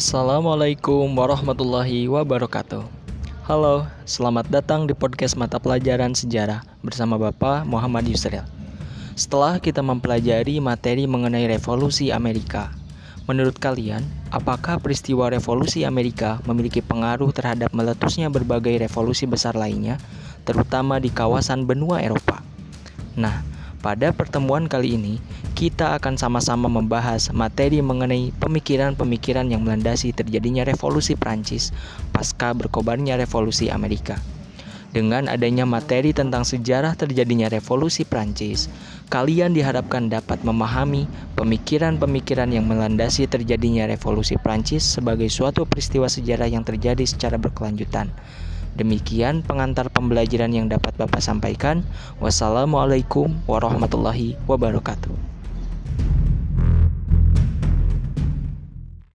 Assalamualaikum warahmatullahi wabarakatuh. Halo, selamat datang di podcast mata pelajaran sejarah bersama Bapak Muhammad Yusril. Setelah kita mempelajari materi mengenai revolusi Amerika, menurut kalian, apakah peristiwa revolusi Amerika memiliki pengaruh terhadap meletusnya berbagai revolusi besar lainnya, terutama di kawasan benua Eropa? Nah, pada pertemuan kali ini, kita akan sama-sama membahas materi mengenai pemikiran-pemikiran yang melandasi terjadinya revolusi Prancis pasca berkobarnya revolusi Amerika. Dengan adanya materi tentang sejarah terjadinya revolusi Prancis, kalian diharapkan dapat memahami pemikiran-pemikiran yang melandasi terjadinya revolusi Prancis sebagai suatu peristiwa sejarah yang terjadi secara berkelanjutan Demikian pengantar pembelajaran yang dapat Bapak sampaikan. Wassalamualaikum warahmatullahi wabarakatuh.